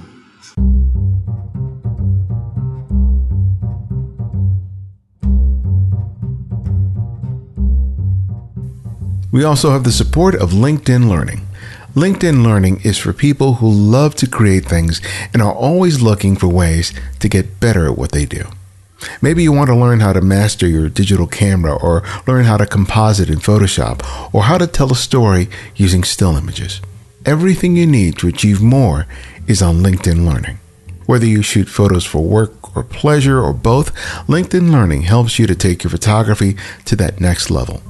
Speaker 2: We also have the support of LinkedIn Learning. LinkedIn Learning is for people who love to create things and are always looking for ways to get better at what they do. Maybe you want to learn how to master your digital camera or learn how to composite in Photoshop or how to tell a story using still images. Everything you need to achieve more is on LinkedIn Learning. Whether you shoot photos for work or pleasure or both, LinkedIn Learning helps you to take your photography to that next level.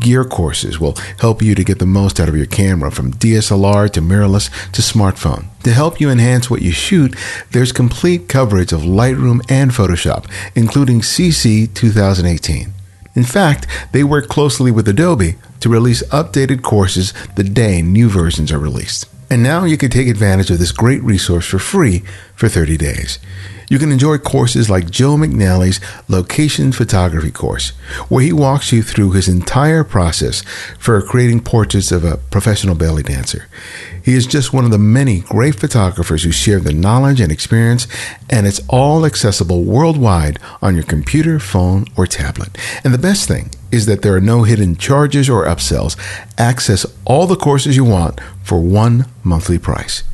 Speaker 2: Gear courses will help you to get the most out of your camera from DSLR to mirrorless to smartphone. To help you enhance what you shoot, there's complete coverage of Lightroom and Photoshop, including CC 2018. In fact, they work closely with Adobe to release updated courses the day new versions are released. And now you can take advantage of this great resource for free for 30 days. You can enjoy courses like Joe McNally's Location Photography course, where he walks you through his entire process for creating portraits of a professional belly dancer. He is just one of the many great photographers who share the knowledge and experience, and it's all accessible worldwide on your computer, phone, or tablet. And the best thing is that there are no hidden charges or upsells. Access all the courses you want for one monthly price.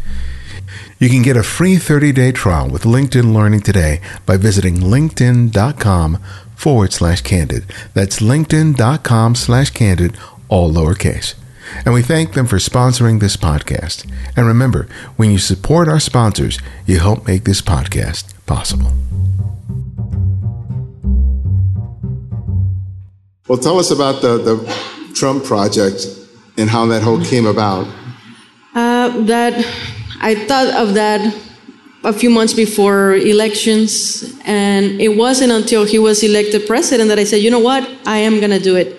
Speaker 2: You can get a free 30 day trial with LinkedIn Learning today by visiting linkedin.com forward slash candid. That's linkedin.com slash candid, all lowercase. And we thank them for sponsoring this podcast. And remember, when you support our sponsors, you help make this podcast possible. Well, tell us about the, the Trump project and how that whole came about.
Speaker 3: Uh, that I thought of that a few months before elections, and it wasn't until he was elected president that I said, you know what, I am going to do it.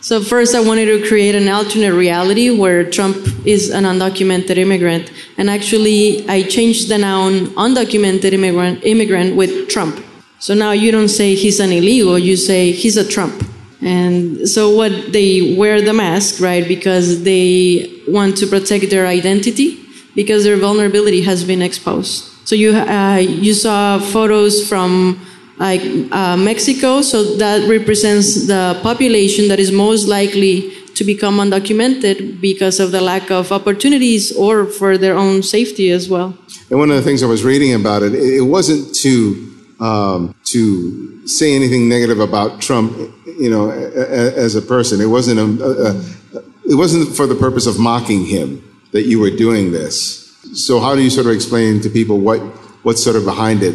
Speaker 3: So, first, I wanted to create an alternate reality where Trump is an undocumented immigrant. And actually, I changed the noun undocumented immigrant, immigrant with Trump. So now you don't say he's an illegal, you say he's a Trump. And so, what they wear the mask, right, because they want to protect their identity because their vulnerability has been exposed. So you uh, you saw photos from like uh, Mexico, so that represents the population that is most likely to become undocumented because of the lack of opportunities or for their own safety as well.
Speaker 2: And one of the things I was reading about it, it wasn't to um, to say anything negative about Trump, you know, as a person. It wasn't a, a, a, it wasn't for the purpose of mocking him that you were doing this. So how do you sort of explain to people what what's sort of behind it?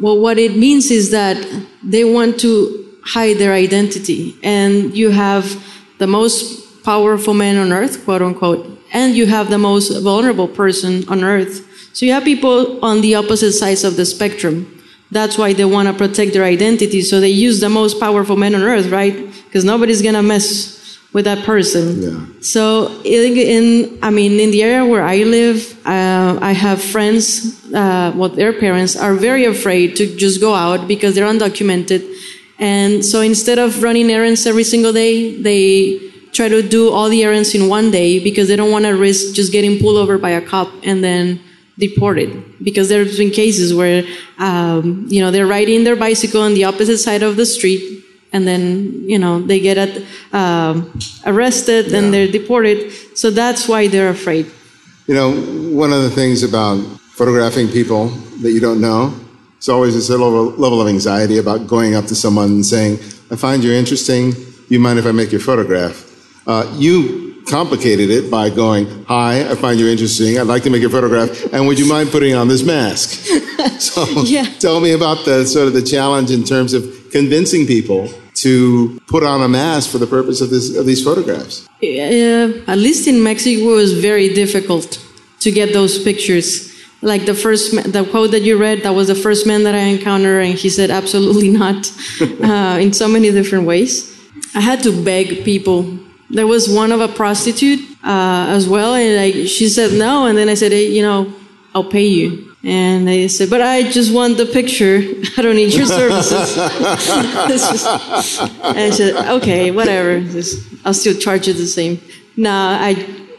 Speaker 3: Well, what it means is that they want to hide their identity, and you have the most powerful man on earth, quote unquote, and you have the most vulnerable person on earth. So you have people on the opposite sides of the spectrum. That's why they want to protect their identity. So they use the most powerful man on earth, right? Because nobody's going to mess with that person.
Speaker 2: Yeah.
Speaker 3: So in, in, I mean, in the area where I live, uh, I have friends, uh, well, their parents are very afraid to just go out because they're undocumented. And so instead of running errands every single day, they try to do all the errands in one day because they don't want to risk just getting pulled over by a cop and then deported because there's been cases where um, you know they're riding their bicycle on the opposite side of the street and then you know they get at, uh, arrested yeah. and they're deported so that's why they're afraid
Speaker 2: you know one of the things about photographing people that you don't know it's always this little level of anxiety about going up to someone and saying i find you interesting you mind if i make your photograph uh, you complicated it by going, Hi, I find you interesting. I'd like to make a photograph. And would you mind putting on this mask? so
Speaker 3: yeah.
Speaker 2: tell me about the sort of the challenge in terms of convincing people to put on a mask for the purpose of, this, of these photographs.
Speaker 3: Uh, at least in Mexico, it was very difficult to get those pictures. Like the first, the quote that you read, that was the first man that I encountered, and he said, absolutely not, uh, in so many different ways. I had to beg people there was one of a prostitute uh, as well, and like she said no, and then I said, hey, you know, I'll pay you. And they said, but I just want the picture. I don't need your services. just, and I said, okay, whatever. Just, I'll still charge you the same. Nah, I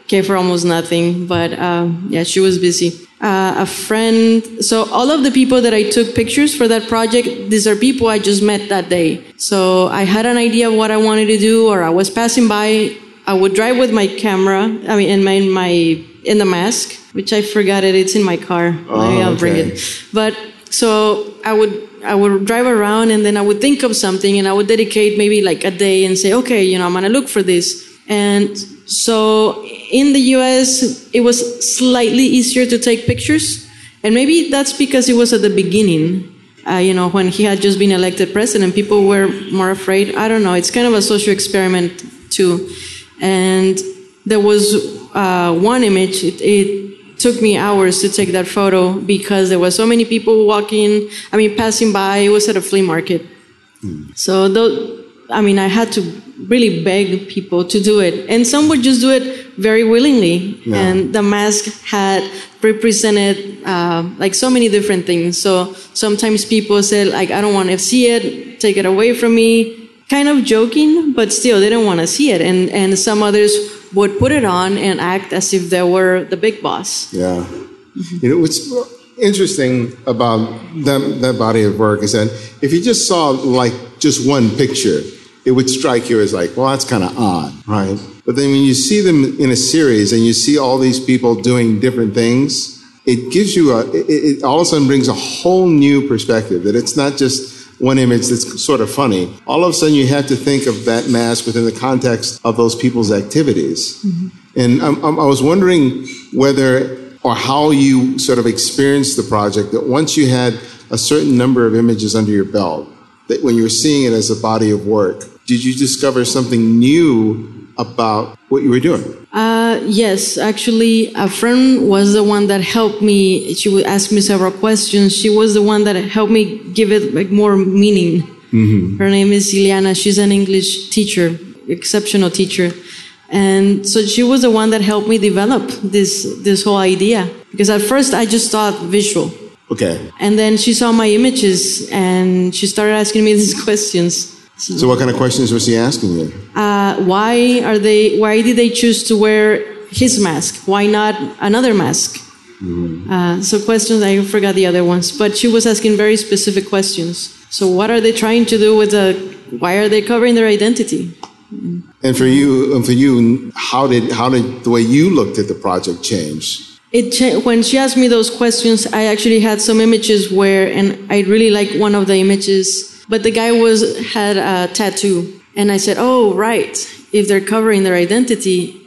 Speaker 3: gave her almost nothing, but um, yeah, she was busy uh, a friend. So all of the people that I took pictures for that project, these are people I just met that day. So I had an idea of what I wanted to do, or I was passing by. I would drive with my camera. I mean, in my in my in the mask, which I forgot it. It's in my car.
Speaker 2: Oh, Maybe
Speaker 3: I'll
Speaker 2: okay.
Speaker 3: bring it. But so I would I would drive around, and then I would think of something, and I would dedicate maybe like a day and say, okay, you know, I'm gonna look for this. And so in the US, it was slightly easier to take pictures. And maybe that's because it was at the beginning. Uh, you know, when he had just been elected president, people were more afraid. I don't know. It's kind of a social experiment, too. And there was uh, one image, it, it took me hours to take that photo because there were so many people walking, I mean, passing by. It was at a flea market. Mm. So, those, I mean, I had to really beg people to do it. And some would just do it very willingly. Yeah. And the mask had represented uh, like so many different things. So sometimes people said, like, I don't want to see it, take it away from me. Kind of joking, but still, they don't want to see it. And, and some others would put it on and act as if they were the big boss.
Speaker 2: Yeah. You know, what's interesting about that, that body of work is that if you just saw like just one picture, it would strike you as like, well, that's kind of odd, right? But then when you see them in a series and you see all these people doing different things, it gives you a, it, it all of a sudden brings a whole new perspective that it's not just one image that's sort of funny. All of a sudden you have to think of that mask within the context of those people's activities. Mm-hmm. And I'm, I'm, I was wondering whether or how you sort of experienced the project that once you had a certain number of images under your belt, that when you were seeing it as a body of work, did you discover something new about what you were doing?
Speaker 3: Uh, yes, actually, a friend was the one that helped me. She would ask me several questions. She was the one that helped me give it like more meaning. Mm-hmm. Her name is Ileana. She's an English teacher, exceptional teacher. And so she was the one that helped me develop this, this whole idea. Because at first I just thought visual.
Speaker 2: Okay.
Speaker 3: And then she saw my images and she started asking me these questions.
Speaker 2: So, what kind of questions was she asking you?
Speaker 3: Uh, why are they? Why did they choose to wear his mask? Why not another mask? Mm-hmm. Uh, so questions. I forgot the other ones, but she was asking very specific questions. So what are they trying to do with the? Why are they covering their identity?
Speaker 2: And for you, and for you, how did how did the way you looked at the project change?
Speaker 3: It cha- when she asked me those questions, I actually had some images where, and I really like one of the images, but the guy was had a tattoo, and I said, "Oh, right. If they're covering their identity,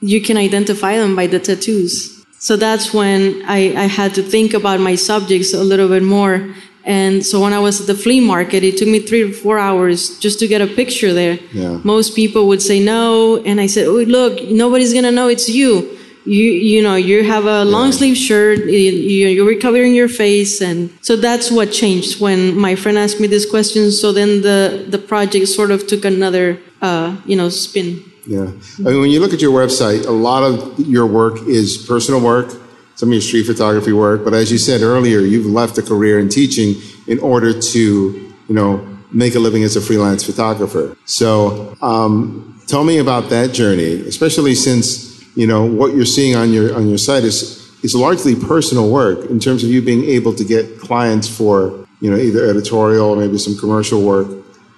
Speaker 3: you can identify them by the tattoos." So that's when I, I had to think about my subjects a little bit more. And so when I was at the flea market, it took me three or four hours just to get a picture there.
Speaker 2: Yeah.
Speaker 3: Most people would say no, and I said, "Oh, look, nobody's gonna know it's you." You you know you have a long sleeve shirt you, you're covering your face and so that's what changed when my friend asked me this question so then the the project sort of took another uh, you know spin
Speaker 2: Yeah. I mean, when you look at your website, a lot of your work is personal work, some of your street photography work. But as you said earlier, you've left a career in teaching in order to, you know, make a living as a freelance photographer. So, um, tell me about that journey, especially since, you know, what you're seeing on your, on your site is, is largely personal work in terms of you being able to get clients for, you know, either editorial or maybe some commercial work.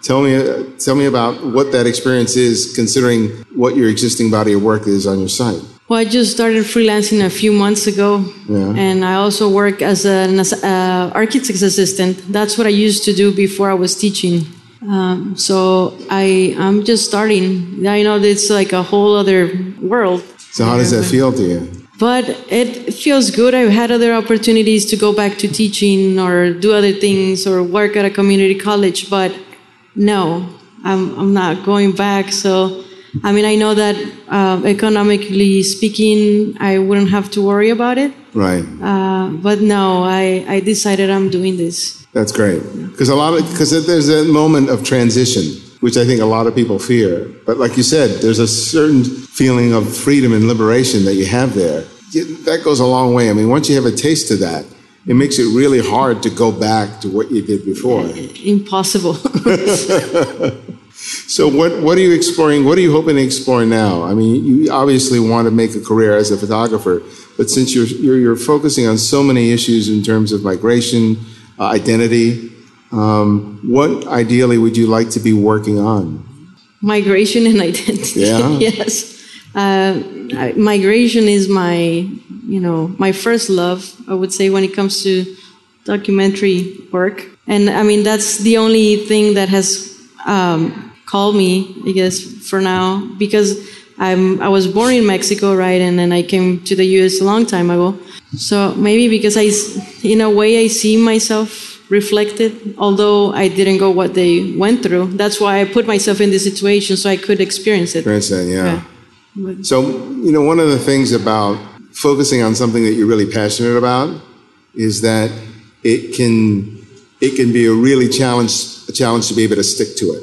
Speaker 2: Tell me, tell me about what that experience is, considering what your existing body of work is on your site.
Speaker 3: well i just started freelancing a few months ago
Speaker 2: Yeah.
Speaker 3: and i also work as an uh, architect's assistant that's what i used to do before i was teaching um, so i i'm just starting i know it's like a whole other world
Speaker 2: So, how does that feel to you?
Speaker 3: But it feels good. I've had other opportunities to go back to teaching or do other things or work at a community college, but no, I'm, I'm not going back. So, I mean, I know that uh, economically speaking, I wouldn't have to worry about it.
Speaker 2: Right.
Speaker 3: Uh, but no, I, I decided I'm doing this.
Speaker 2: That's great. Because a lot of because there's a moment of transition, which I think a lot of people fear. But like you said, there's a certain feeling of freedom and liberation that you have there. That goes a long way. I mean, once you have a taste of that, it makes it really hard to go back to what you did before.
Speaker 3: Impossible.
Speaker 2: So, what what are you exploring? What are you hoping to explore now? I mean, you obviously want to make a career as a photographer, but since you're you're, you're focusing on so many issues in terms of migration, uh, identity, um, what ideally would you like to be working on?
Speaker 3: migration and identity.
Speaker 2: Yeah?
Speaker 3: yes. Uh, I- migration is my, you know, my first love, I would say, when it comes to documentary work. And I mean, that's the only thing that has um, called me, I guess, for now, because I'm, I was born in Mexico, right? And then I came to the US a long time ago. So maybe because I, in a way, I see myself reflected, although I didn't go what they went through. That's why I put myself in this situation so I could experience it.
Speaker 2: For instance, yeah.
Speaker 3: Yeah.
Speaker 2: So, you know, one of the things about focusing on something that you're really passionate about is that it can it can be a really challenge a challenge to be able to stick to it,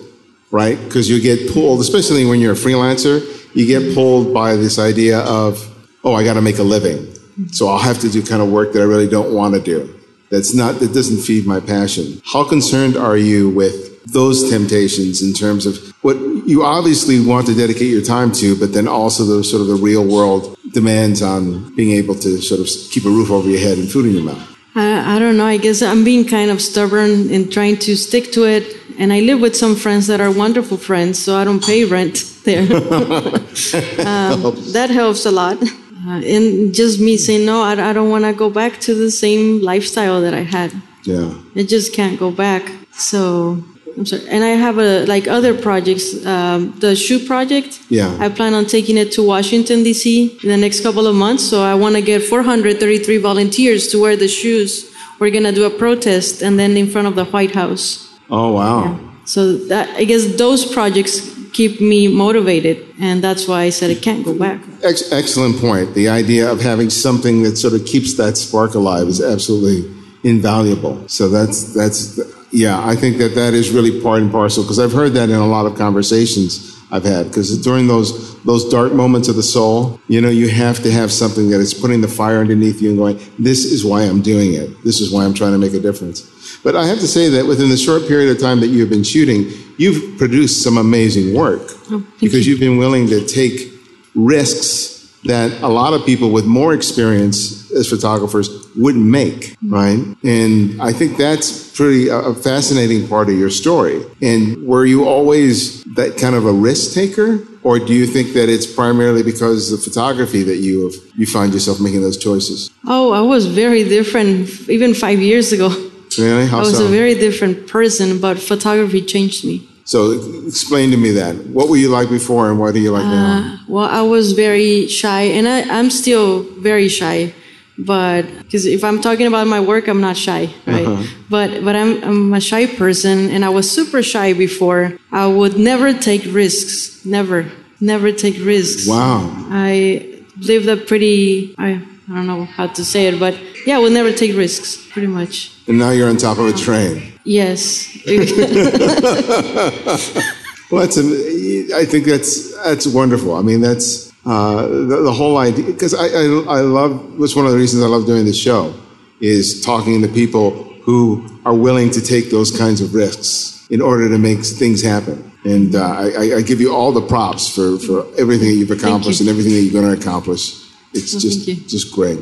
Speaker 2: right? Because you get pulled, especially when you're a freelancer, you get pulled by this idea of, oh, I got to make a living, so I'll have to do kind of work that I really don't want to do. That's not that doesn't feed my passion. How concerned are you with those temptations in terms of what you obviously want to dedicate your time to, but then also the sort of the real world demands on being able to sort of keep a roof over your head and food in your mouth.
Speaker 3: I, I don't know. I guess I'm being kind of stubborn in trying to stick to it. And I live with some friends that are wonderful friends, so I don't pay rent there. um, that helps a lot. Uh, and just me saying, no, I, I don't want to go back to the same lifestyle that I had.
Speaker 2: Yeah.
Speaker 3: I just can't go back. So I'm sorry. And I have a like other projects. Um, the shoe project.
Speaker 2: Yeah.
Speaker 3: I plan on taking it to Washington D.C. in the next couple of months. So I want to get 433 volunteers to wear the shoes. We're gonna do a protest and then in front of the White House.
Speaker 2: Oh wow.
Speaker 3: So that I guess those projects keep me motivated, and that's why I said I can't go back.
Speaker 2: Ex- excellent point. The idea of having something that sort of keeps that spark alive is absolutely invaluable. So that's that's yeah. I think that that is really part and parcel because I've heard that in a lot of conversations I've had. Because during those those dark moments of the soul, you know, you have to have something that is putting the fire underneath you and going, "This is why I'm doing it. This is why I'm trying to make a difference." But I have to say that within the short period of time that you've been shooting, you've produced some amazing work oh, because you've been willing to take risks that a lot of people with more experience as photographers wouldn't make, mm-hmm. right? And I think that's pretty a fascinating part of your story. And were you always that kind of a risk taker, or do you think that it's primarily because of photography that you have, you find yourself making those choices?
Speaker 3: Oh, I was very different even five years ago.
Speaker 2: Really? How
Speaker 3: I was
Speaker 2: so?
Speaker 3: a very different person, but photography changed me.
Speaker 2: So explain to me that. What were you like before and what are you like now?
Speaker 3: Uh, well, I was very shy, and I, I'm still very shy. But because if I'm talking about my work, I'm not shy, right?
Speaker 2: Uh-huh.
Speaker 3: But but I'm I'm a shy person, and I was super shy before. I would never take risks, never, never take risks.
Speaker 2: Wow.
Speaker 3: I lived a pretty I I don't know how to say it, but yeah, I would never take risks, pretty much.
Speaker 2: And now you're on top of a train.
Speaker 3: Yes.
Speaker 2: Well, that's, I think that's, that's wonderful. I mean, that's, uh, the, the whole idea, because I, I, I love, that's one of the reasons I love doing this show, is talking to people who are willing to take those kinds of risks in order to make things happen. And uh, I, I- I give you all the props for, for everything that you've accomplished
Speaker 3: you.
Speaker 2: and everything that you're going to accomplish. It's
Speaker 3: Well,
Speaker 2: just, just great.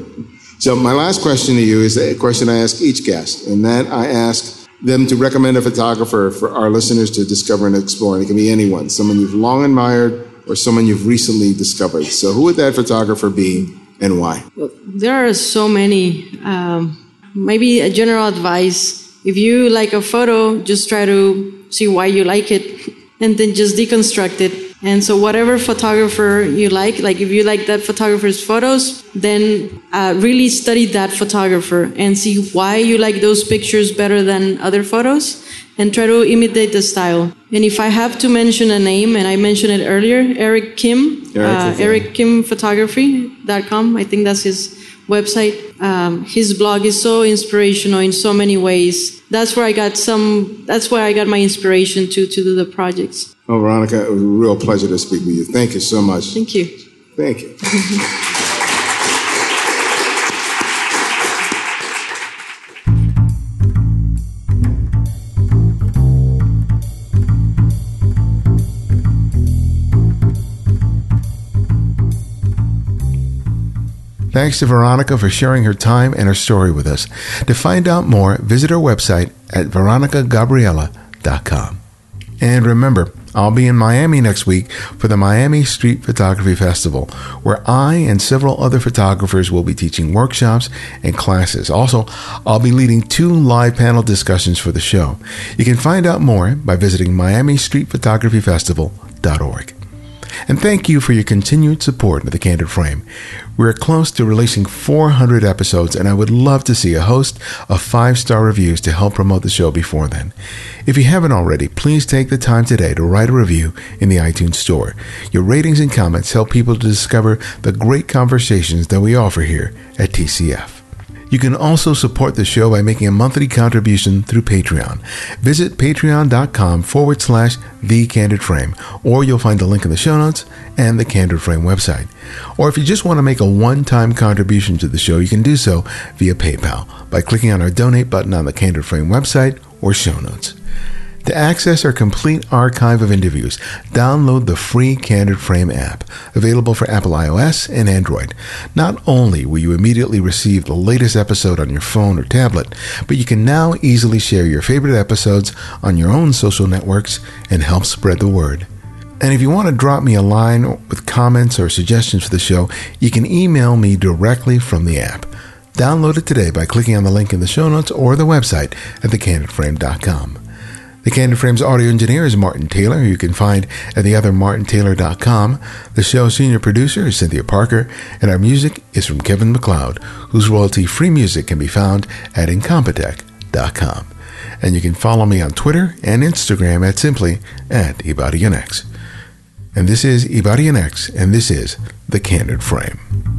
Speaker 2: So my last question to you is a question I ask each guest, and that I ask them to recommend a photographer for our listeners to discover and explore. And it can be anyone, someone you've long admired or someone you've recently discovered. So who would that photographer be and why?
Speaker 3: There are so many. Um, maybe a general advice: if you like a photo, just try to see why you like it, and then just deconstruct it. And so, whatever photographer you like, like if you like that photographer's photos, then uh, really study that photographer and see why you like those pictures better than other photos, and try to imitate the style. And if I have to mention a name, and I mentioned it earlier, Eric Kim,
Speaker 2: Eric
Speaker 3: uh,
Speaker 2: Kim.
Speaker 3: I think that's his website. Um, his blog is so inspirational in so many ways. That's where I got some. That's where I got my inspiration to to do the projects.
Speaker 2: Oh, Veronica, it was a real pleasure to speak with you. Thank you so much.
Speaker 3: Thank you.
Speaker 2: Thank you. Thanks to Veronica for sharing her time and her story with us. To find out more, visit our website at veronicagabriela.com. And remember, I'll be in Miami next week for the Miami Street Photography Festival, where I and several other photographers will be teaching workshops and classes. Also, I'll be leading two live panel discussions for the show. You can find out more by visiting miamistreetphotographyfestival.org. And thank you for your continued support of the Candid Frame. We're close to releasing 400 episodes, and I would love to see a host of five star reviews to help promote the show before then. If you haven't already, please take the time today to write a review in the iTunes Store. Your ratings and comments help people to discover the great conversations that we offer here at TCF. You can also support the show by making a monthly contribution through Patreon. Visit patreon.com forward slash the candid frame, or you'll find the link in the show notes and the Candid Frame website. Or if you just want to make a one time contribution to the show, you can do so via PayPal by clicking on our donate button on the Candid Frame website or show notes. To access our complete archive of interviews, download the free Candid Frame app, available for Apple iOS and Android. Not only will you immediately receive the latest episode on your phone or tablet, but you can now easily share your favorite episodes on your own social networks and help spread the word. And if you want to drop me a line with comments or suggestions for the show, you can email me directly from the app. Download it today by clicking on the link in the show notes or the website at thecandidframe.com. The Candid Frame's audio engineer is Martin Taylor, who you can find at the other theothermartintaylor.com. The show's senior producer is Cynthia Parker, and our music is from Kevin MacLeod, whose royalty-free music can be found at incompetech.com. And you can follow me on Twitter and Instagram at simply at Ibarionex. And this is Ibarionex, and this is The Candid Frame.